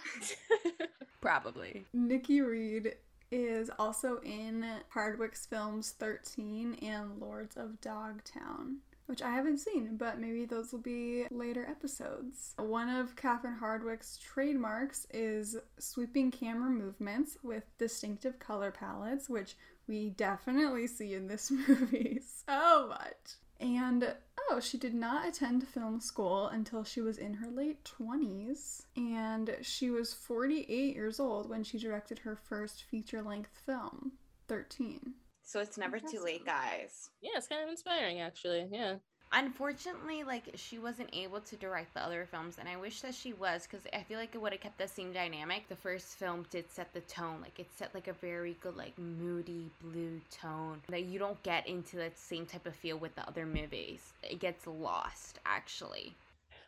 Probably. Nikki Reed is also in Hardwicke's films 13 and Lords of Dogtown, which I haven't seen, but maybe those will be later episodes. One of Catherine Hardwicke's trademarks is sweeping camera movements with distinctive color palettes, which we definitely see in this movie so much. And oh, she did not attend film school until she was in her late 20s. And she was 48 years old when she directed her first feature length film, 13. So it's never too late, guys. Yeah, it's kind of inspiring, actually. Yeah unfortunately like she wasn't able to direct the other films and i wish that she was because i feel like it would have kept the same dynamic. The first film did set the tone like it set like a very good like moody blue tone that you don't get into that same type of feel with the other movies. It gets lost actually.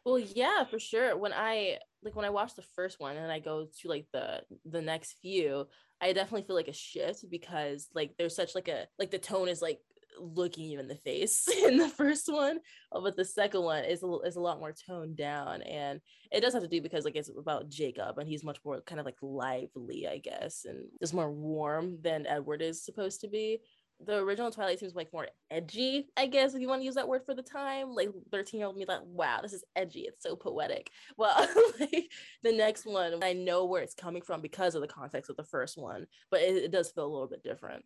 Well yeah for sure. When i like when i watch the first one and i go to like the the next few i definitely feel like a shift because like there's such like a like the tone is like looking you in the face in the first one, uh, but the second one is a, is a lot more toned down, and it does have to do because like it's about Jacob, and he's much more kind of like lively, I guess, and just more warm than Edward is supposed to be. The original Twilight seems like more edgy, I guess, if you want to use that word for the time. Like 13 year old me, like, wow, this is edgy. It's so poetic. Well, like, the next one, I know where it's coming from because of the context of the first one, but it, it does feel a little bit different.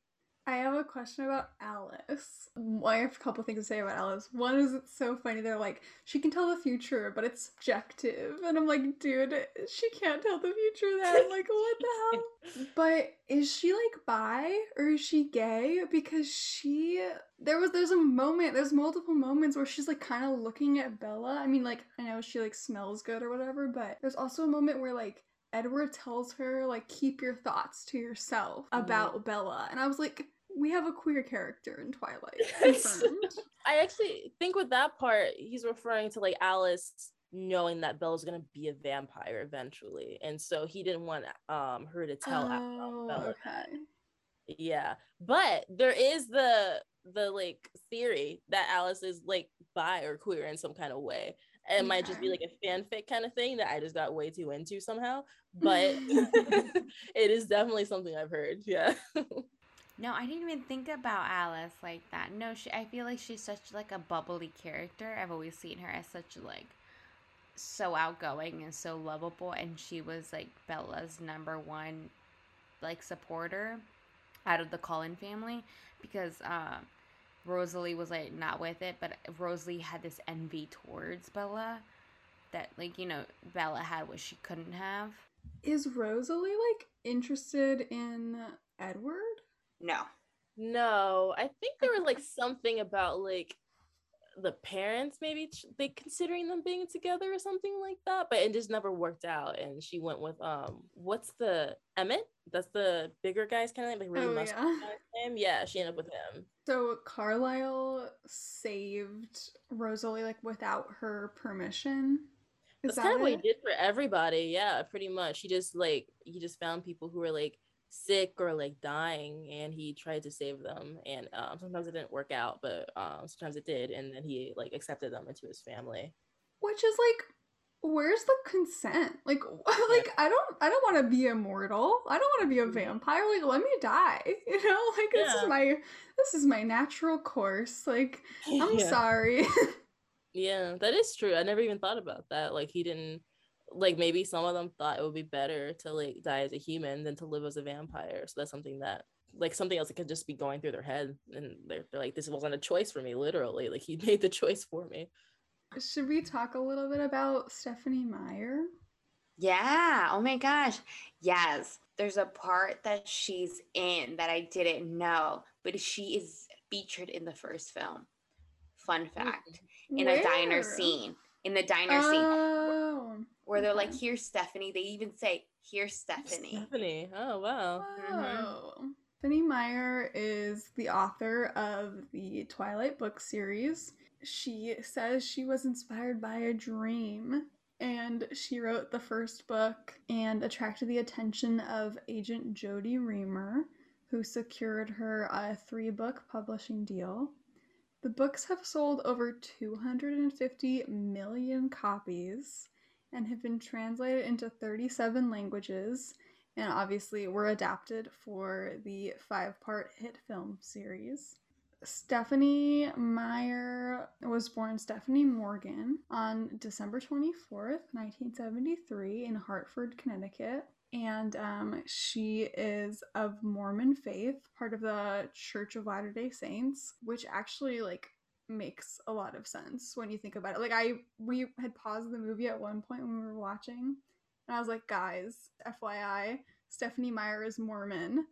I have a question about Alice. I have a couple things to say about Alice. One is it's so funny. They're like, she can tell the future, but it's subjective. And I'm like, dude, she can't tell the future then. Like, what the hell? But is she like bi or is she gay? Because she there was there's a moment, there's multiple moments where she's like kind of looking at Bella. I mean, like, I know she like smells good or whatever, but there's also a moment where like Edward tells her like keep your thoughts to yourself mm-hmm. about mm. Bella, and I was like, we have a queer character in Twilight. I actually think with that part, he's referring to like Alice knowing that Bella's gonna be a vampire eventually, and so he didn't want um her to tell oh, Bella. Okay. Yeah, but there is the the like theory that Alice is like bi or queer in some kind of way it yeah. might just be like a fanfic kind of thing that I just got way too into somehow. But it is definitely something I've heard. Yeah. no, I didn't even think about Alice like that. No, she. I feel like she's such like a bubbly character. I've always seen her as such like so outgoing and so lovable, and she was like Bella's number one like supporter out of the Cullen family because. Uh, Rosalie was like not with it, but Rosalie had this envy towards Bella that like, you know, Bella had what she couldn't have. Is Rosalie like interested in Edward? No. No, I think there was like something about like the parents maybe they considering them being together or something like that but it just never worked out and she went with um what's the emmett? That's the bigger guy's kind of like really oh, muscular yeah. Name. yeah she ended up with him. So carlisle saved rosalie like without her permission? Is that's that kind of what he did for everybody yeah pretty much. He just like he just found people who were like sick or like dying and he tried to save them and um, sometimes it didn't work out but um, sometimes it did and then he like accepted them into his family. Which is like where's the consent? Like like i don't i don't want to be immortal. I don't want to be a vampire. Like let me die you know? Like this Yeah. is my this is my natural course. Like i'm Yeah. sorry. Yeah, that is true. I never even thought about that. Like he didn't like maybe some of them thought it would be better to like die as a human than to live as a vampire. So that's something that like something else that could just be going through their head and they're, they're like this wasn't a choice for me literally like he made the choice for me should we talk a little bit about stephenie meyer Yeah. Oh my gosh. Yes. There's a part that she's in that I didn't know, but she is featured in the first film. Fun fact. Mm-hmm. In a diner scene. In the diner scene oh where they're like, okay. here's Stephanie. They even say, here's Stephanie. stephanie oh wow mm-hmm. Whoa. Stephenie Meyer is the author of the Twilight book series. She says she was inspired by a dream and she wrote the first book and attracted the attention of agent Jodi Reamer, who secured her a three book publishing deal. The books have sold over 250 million copies and have been translated into 37 languages and obviously were adapted for the five part hit film series. Stephenie Meyer was born Stephenie Morgan on December 24th, 1973, in Hartford, Connecticut. And um, she is of Mormon faith, part of the Church of Latter day Saints, which actually, like, makes a lot of sense when you think about it. Like, I, we had paused the movie at one point when we were watching, and I was like, guys, FYI, Stephenie Meyer is Mormon.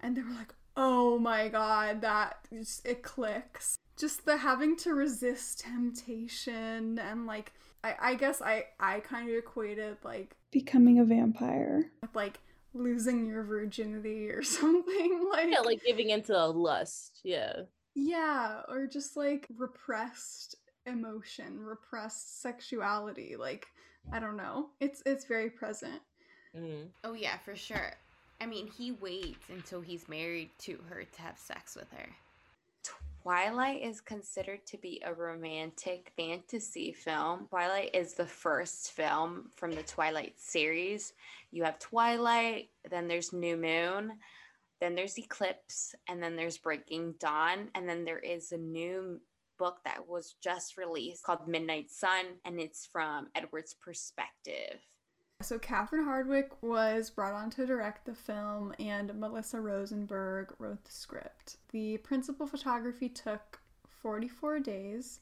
And they were like, oh my god, that just, it clicks. Just the having to resist temptation and like, I, I guess I, I kind of equated like becoming a vampire with like losing your virginity or something. Like, yeah like giving into lust yeah yeah, or just like repressed emotion, repressed sexuality. Like, I don't know. It's it's very present. Mhm. Oh, yeah, for sure. I mean, he waits until he's married to her to have sex with her. Twilight is considered to be a romantic fantasy film. Twilight is the first film from the Twilight series. You have Twilight, then there's New Moon, then there's Eclipse, and then there's Breaking Dawn, and then there is a new book that was just released called Midnight Sun, and it's from Edward's perspective. So Catherine Hardwicke was brought on to direct the film, and Melissa Rosenberg wrote the script. The principal photography took 44 days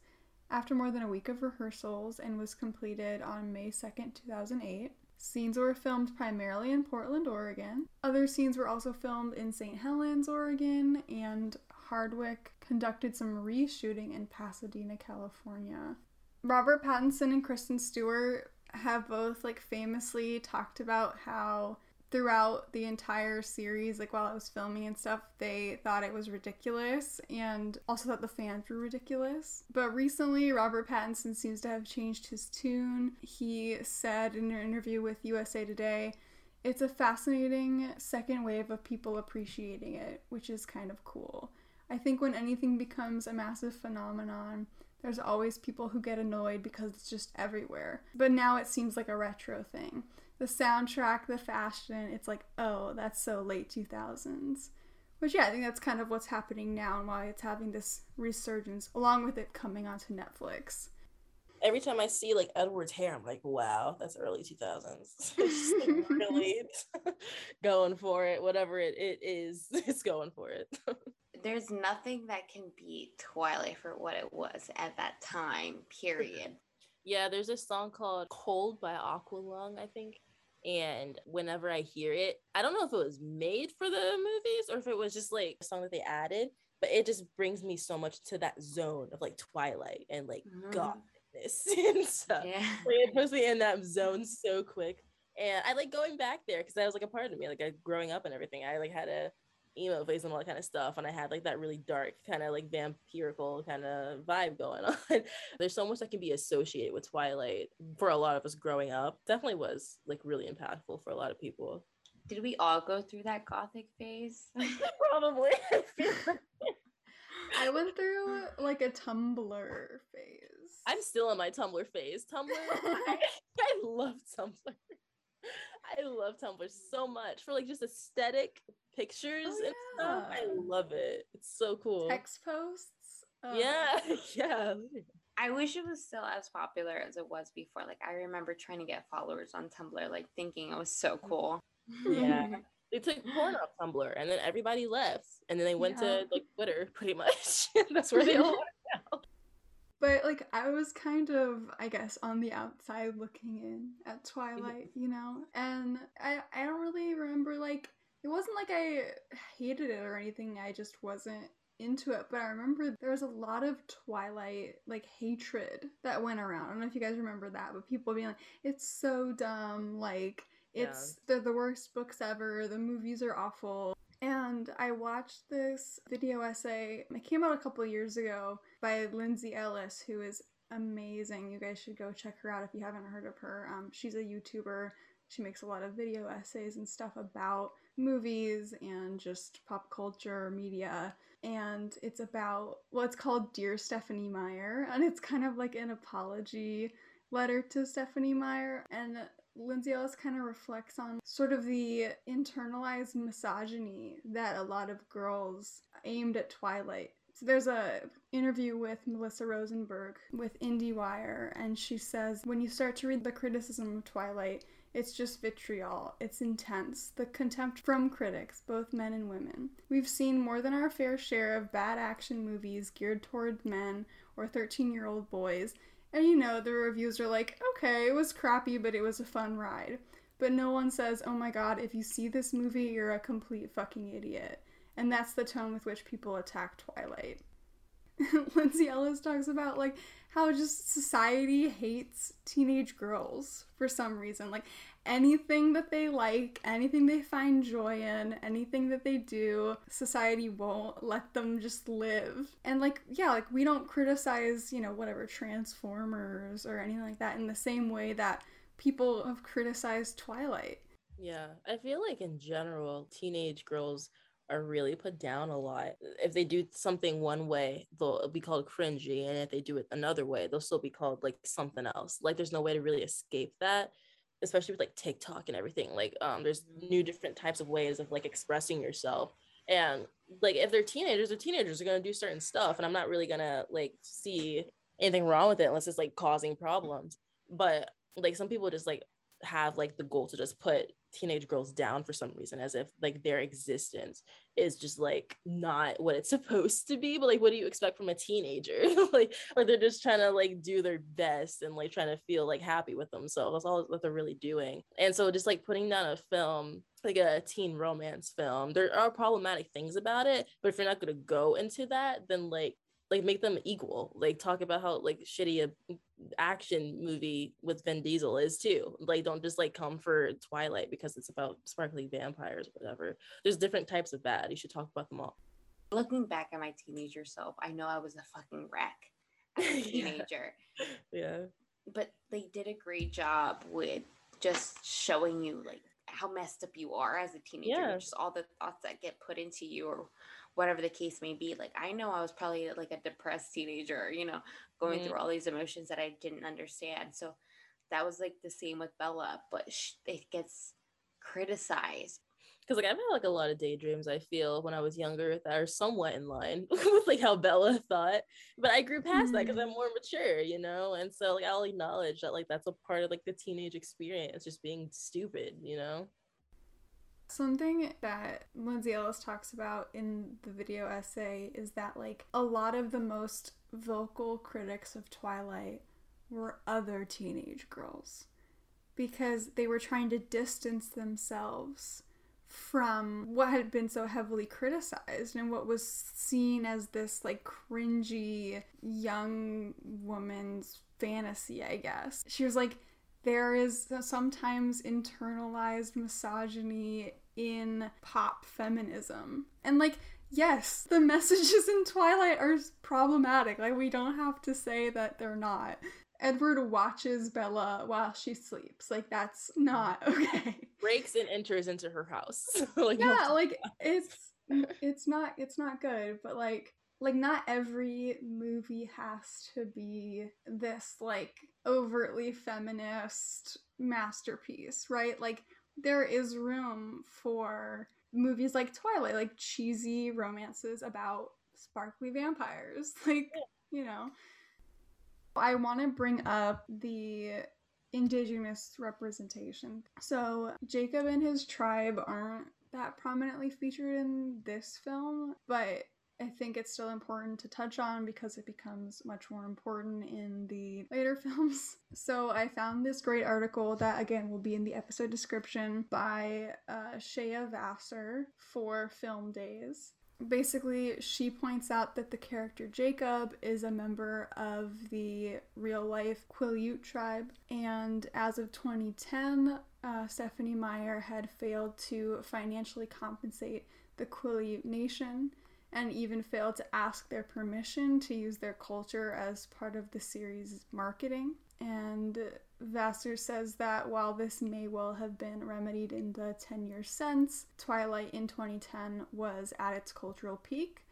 after more than a week of rehearsals and was completed on May 2nd, 2008. Scenes were filmed primarily in Portland, Oregon. Other scenes were also filmed in St. Helens, Oregon, and Hardwicke conducted some reshooting in Pasadena, California. Robert Pattinson and Kristen Stewart have both like famously talked about how throughout the entire series, like while I was filming and stuff, they thought it was ridiculous and also thought the fans were ridiculous. But recently, Robert Pattinson seems to have changed his tune. He said in an interview with USA Today, it's a fascinating second wave of people appreciating it, which is kind of cool. I think when anything becomes a massive phenomenon, there's always people who get annoyed because it's just everywhere. But now it seems like a retro thing. The soundtrack, the fashion, it's like, oh, that's so late 2000s. Which, yeah, I think that's kind of what's happening now and why it's having this resurgence, along with it coming onto Netflix. every time i see like edward's hair i'm like wow that's early 2000s It's just, like, really going for it whatever it, it is it's going for it there's nothing that can beat Twilight for what it was at that time, period. Yeah, there's a song called Cold by Aqualung, I think. And whenever I hear it, I don't know if it was made for the movies or if it was just like a song that they added, but it just brings me so much to that zone of like Twilight and like Mhm. godness and stuff. Yeah. Like, it puts me in that zone so quick. And I like going back there because that was like a part of me. Like I, growing up and everything, I like had a emo face and all that kind of stuff, and I had like that really dark kind of like vampirical kind of vibe going on. There's so much that can be associated with Twilight for a lot of us growing up. Definitely was like really impactful for a lot of people. Did we all go through that gothic phase? Probably. I went through like a Tumblr phase. I'm still in my Tumblr phase. Tumblr, I, I love Tumblr. I love Tumblr so much for like just aesthetic pictures Oh, and stuff. I love it. It's so cool. Text posts. Oh. Yeah, yeah. I wish it was still as popular as it was before. Like I remember trying to get followers on Tumblr, like thinking it was so cool. Yeah. They took porn off Tumblr and then everybody left. And then they went Yeah. to like Twitter pretty much. That's where they all are now. But like I was kind of, I guess, on the outside looking in at Twilight, you know? And I I don't really remember like it wasn't like I hated it or anything. I just wasn't into it. But I remember there was a lot of Twilight like hatred that went around. I don't know if you guys remember that, but people being like, it's so dumb, like Yeah. it's they're the worst books ever, the movies are awful. And I watched this video essay. It came out a couple years ago by Lindsay Ellis, who is amazing. You guys should go check her out if you haven't heard of her. Um, she's a YouTuber. She makes a lot of video essays and stuff about movies and just pop culture, media. And it's about, well, called Dear Stephenie Meyer. And it's kind of like an apology letter to Stephenie Meyer. And Lindsay Ellis kind of reflects on sort of the internalized misogyny that a lot of girls aimed at Twilight. So there's a interview with Melissa Rosenberg with IndieWire, and she says when you start to read the criticism of Twilight, it's just vitriol. It's intense. The contempt from critics, both men and women. We've seen more than our fair share of bad action movies geared toward men or 13 year old boys, and you know, the reviews are like, okay, it was crappy, but it was a fun ride. But no one says, oh my god, if you see this movie, you're a complete fucking idiot. And that's the tone with which people attack Twilight. Lindsay Ellis talks about like how just society hates teenage girls for some reason. Like anything that they like, anything they find joy in, anything that they do, society won't let them just live. And like, yeah, like we don't criticize, you know, whatever Transformers or anything like that in the same way that people have criticized Twilight. Yeah, I feel like in general, teenage girls are really put down a lot. If they do something one way, they'll be called cringy, and if they do it another way, they'll still be called like something else. Like there's no way to really escape that, especially with like TikTok and everything. Like um, there's new different types of ways of like expressing yourself. And like if they're teenagers, they're teenagers are gonna do certain stuff, and I'm not really gonna like see anything wrong with it unless it's like causing problems. But like some people just like have like the goal to just put teenage girls down for some reason as if like their existence is just like not what it's supposed to be. But like what do you expect from a teenager? Like or they're just trying to like do their best and like trying to feel like happy with themselves. That's all what they're really doing. And so just like putting down a film like a teen romance film there are problematic things about it. But if you're not going to go into that then like like make them equal like talk about how like shitty a action movie with Vin Diesel is too. Like, don't just like come for Twilight because it's about sparkly vampires, whatever. There's different types of bad. You should talk about them all. Looking back at my teenager self, I know I was a fucking wreck as a Yeah. teenager. Yeah. But they did a great job with just showing you like how messed up you are as a teenager, Yeah. just all the thoughts that get put into you or whatever the case may be. Like I know I was probably like a depressed teenager, you know, going Mhm. through all these emotions that I didn't understand. So that was like the same with Bella, but sh- it gets criticized. Because like I've had like a lot of daydreams, I feel, when I was younger that are somewhat in line with like how Bella thought. But I grew past that because. I'm more mature, you know? And so like I'll acknowledge that like that's a part of like the teenage experience, just being stupid, you know? Something that Lindsay Ellis talks about in the video essay is that, like, a lot of the most vocal critics of Twilight were other teenage girls because they were trying to distance themselves from what had been so heavily criticized and what was seen as this, like, cringy young woman's fantasy, I guess. She was like, there is sometimes internalized misogyny in pop feminism. And like, yes, the messages in Twilight are problematic. Like, we don't have to say that they're not. Edward watches Bella while she sleeps. Like, that's not okay. Breaks and enters into her house. like Yeah, like it's it's not it's not good, but like like not every movie has to be this like overtly feminist masterpiece, right? Like there is room for movies like Twilight, like cheesy romances about sparkly vampires. Like, you know. I want to bring up the indigenous representation. So, Jacob and his tribe aren't that prominently featured in this film, but I think it's still important to touch on because it becomes much more important in the later films. So I found this great article that again will be in the episode description by uh, Shea Vassar for Film Daze. Basically, she points out that the character Jacob is a member of the real life Quileute tribe, and as of 2010, uh, Stephenie Meyer had failed to financially compensate the Quileute nation and even failed to ask their permission to use their culture as part of the series' marketing. And Vassar says that while this may well have been remedied in the 10 years since, Twilight in 2010 was at its cultural peak.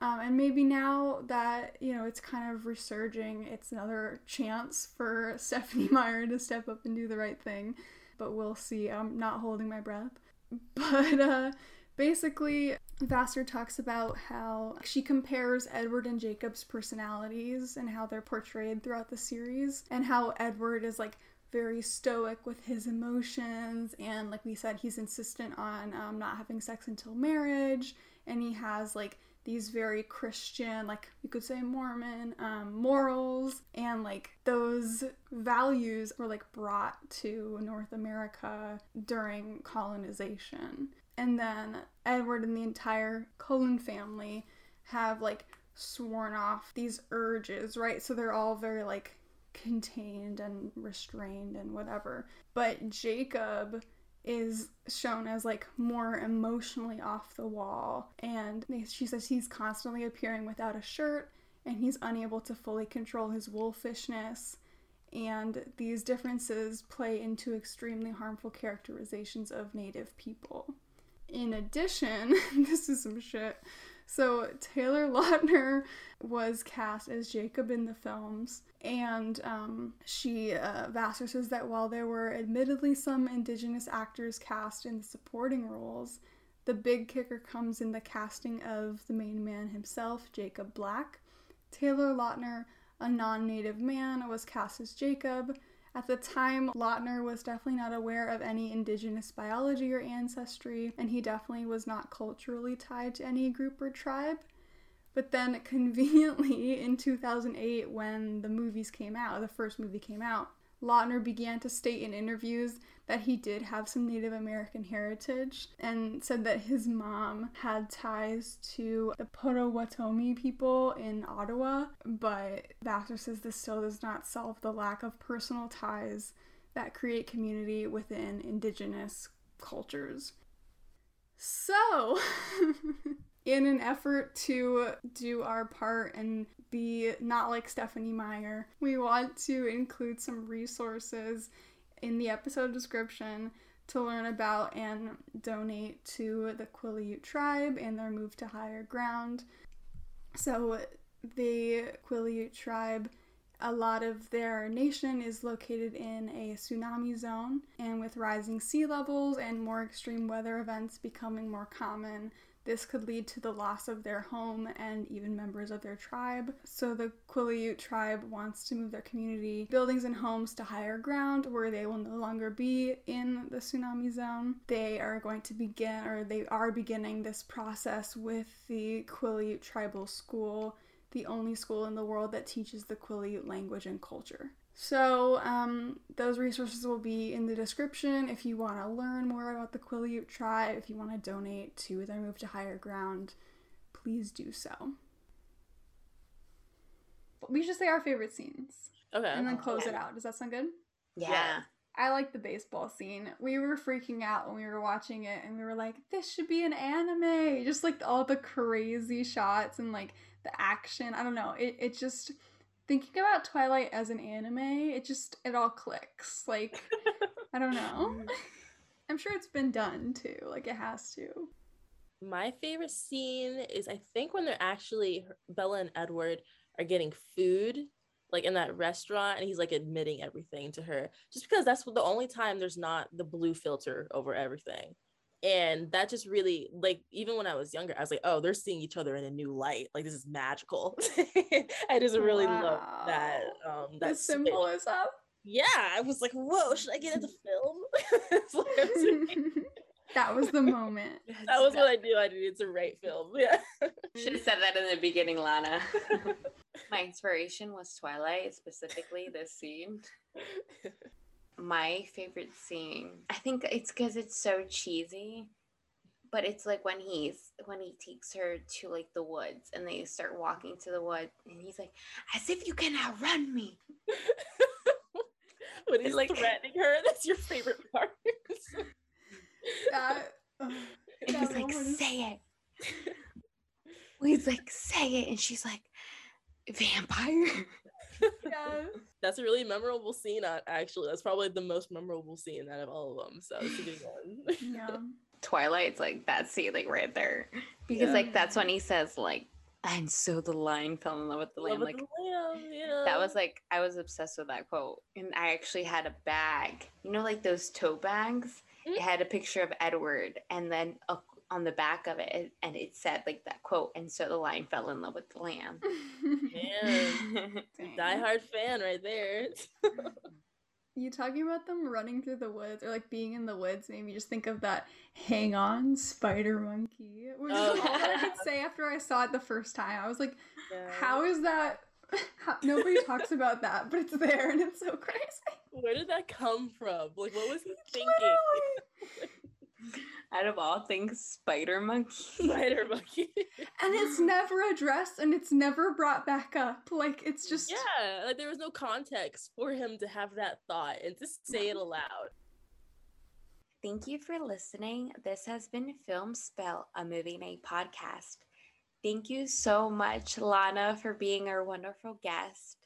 Um, and maybe now that, you know, it's kind of resurging, it's another chance for Stephenie Meyer to step up and do the right thing. But we'll see. I'm not holding my breath. But uh, basically, Vassar talks about how she compares Edward and Jacob's personalities and how they're portrayed throughout the series, and how Edward is like very stoic with his emotions, and like we said, he's insistent on um, not having sex until marriage, and he has like these very Christian, like you could say Mormon, um, morals, and like those values were like brought to North America during colonization. And then Edward and the entire Cullen family have like sworn off these urges, right? So they're all very like contained and restrained and whatever. But Jacob is shown as like more emotionally off the wall and she says he's constantly appearing without a shirt and he's unable to fully control his wolfishness and these differences play into extremely harmful characterizations of native people in addition, this is some shit. So Taylor Lautner was cast as Jacob in the films, and um, she uh, Vassar says that while there were admittedly some Indigenous actors cast in the supporting roles, the big kicker comes in the casting of the main man himself, Jacob Black. Taylor Lautner, a non-native man, was cast as Jacob. At the time, Lautner was definitely not aware of any indigenous biology or ancestry, and he definitely was not culturally tied to any group or tribe. But then, conveniently, in 2008, when the movies came out, the first movie came out, Lautner began to state in interviews that he did have some Native American heritage and said that his mom had ties to the Potawatomi people in Ottawa, but Vassar says this still does not solve the lack of personal ties that create community within Indigenous cultures. So, in an effort to do our part and be not like Stephenie Meyer, we want to include some resources in the episode description to learn about and donate to the Quileute tribe and their move to higher ground. So, the Quileute tribe, a lot of their nation is located in a tsunami zone, and with rising sea levels and more extreme weather events becoming more common, this could lead to the loss of their home and even members of their tribe. So the Quileute tribe wants to move their community buildings and homes to higher ground where they will no longer be in the tsunami zone. They are going to begin, or they are beginning this process with the Quileute Tribal School, the only school in the world that teaches the Quileute language and culture. So, um, those resources will be in the description if you want to learn more about the Quileute tribe, if you want to donate to their move to higher ground, please do so. We should say our favorite scenes. Okay. And then close it out. Does that sound good? Yeah. I like the baseball scene. We were freaking out when we were watching it and we were like, this should be an anime. Just like all the crazy shots and like the action. I don't know. It, it just thinking about Twilight as an anime, it just it all clicks. Like I don't know. Mm-hmm. I'm sure it's been done too. Like it has to. My favorite scene is I think when they're actually Bella and Edward are getting food like in that restaurant and he's like admitting everything to her just because that's the only time there's not the blue filter over everything and that just really like even when i was younger i was like oh they're seeing each other in a new light like this is magical. I just really wow. love that um that the symbolism yeah i was like whoa should i get into film? That was the moment. That was what i knew i needed to write film yeah. Should have said that in the beginning lana. My inspiration was twilight specifically this scene my favorite scene. I think it's because it's so cheesy, but it's like when he's when he takes her to like the woods and they start walking to the woods and he's like, as if you can outrun me. when he's like threatening her, that's your favorite part. that, uh, and he's like, say it. he's like, say it, and she's like, vampire yeah. That's a really memorable scene, actually. That's probably the most memorable scene out of all of them. So it's a good one. yeah. Twilight's like that scene, like right there. Because, yeah. like, that's when he says, like, and so the lion fell in love with the lamb. Like, the lamb, yeah. that was like, I was obsessed with that quote. And I actually had a bag, you know, like those tote bags? Mm-hmm. It had a picture of Edward and then a on the back of it and it said like that quote and so the lion fell in love with the lamb. Man diehard fan right there. You talking about them running through the woods or like being in the woods made me just think of that hang on spider monkey which oh, is all i could oh. say after i saw it the first time. I was like yeah. how is that? How, nobody talks about that but it's there and it's so crazy. Where did that come from? Like what was he thinking out of all things, Spider Monkey. Spider Monkey. and it's never addressed and it's never brought back up. Like it's just Yeah, like there was no context for him to have that thought and to say it aloud. Thank you for listening. This has been Film Spill, a movie night podcast. Thank you so much, Lana, for being our wonderful guest.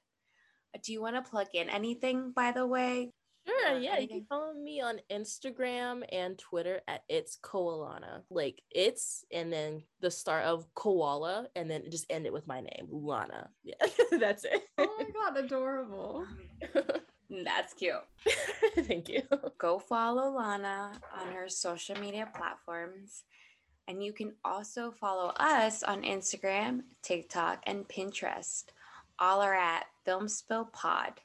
Do you want to plug in anything, by the way? Sure, yeah. You can follow me on Instagram and Twitter at it's Koalana. Like it's and then the start of koala and then just end it with my name, Lana. Yeah, that's it. Oh my god, adorable. Mm, that's cute. Thank you. Go follow Lana on her social media platforms. And you can also follow us on Instagram, TikTok, and Pinterest. All are at Film Spill Pod.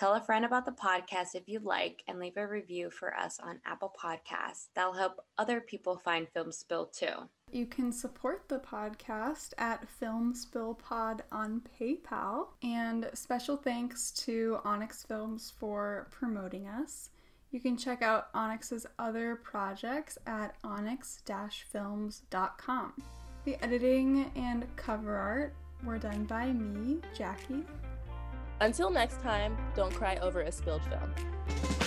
Tell a friend about the podcast if you like and leave a review for us on Apple Podcasts. That'll help other people find Film Spill too. You can support the podcast at Film Spill Pod on PayPal. And special thanks to Onyx Films for promoting us. You can check out Onyx's other projects at onyx-films.com. The editing and cover art were done by me, Jackie. Until next time, don't cry over a spilled film.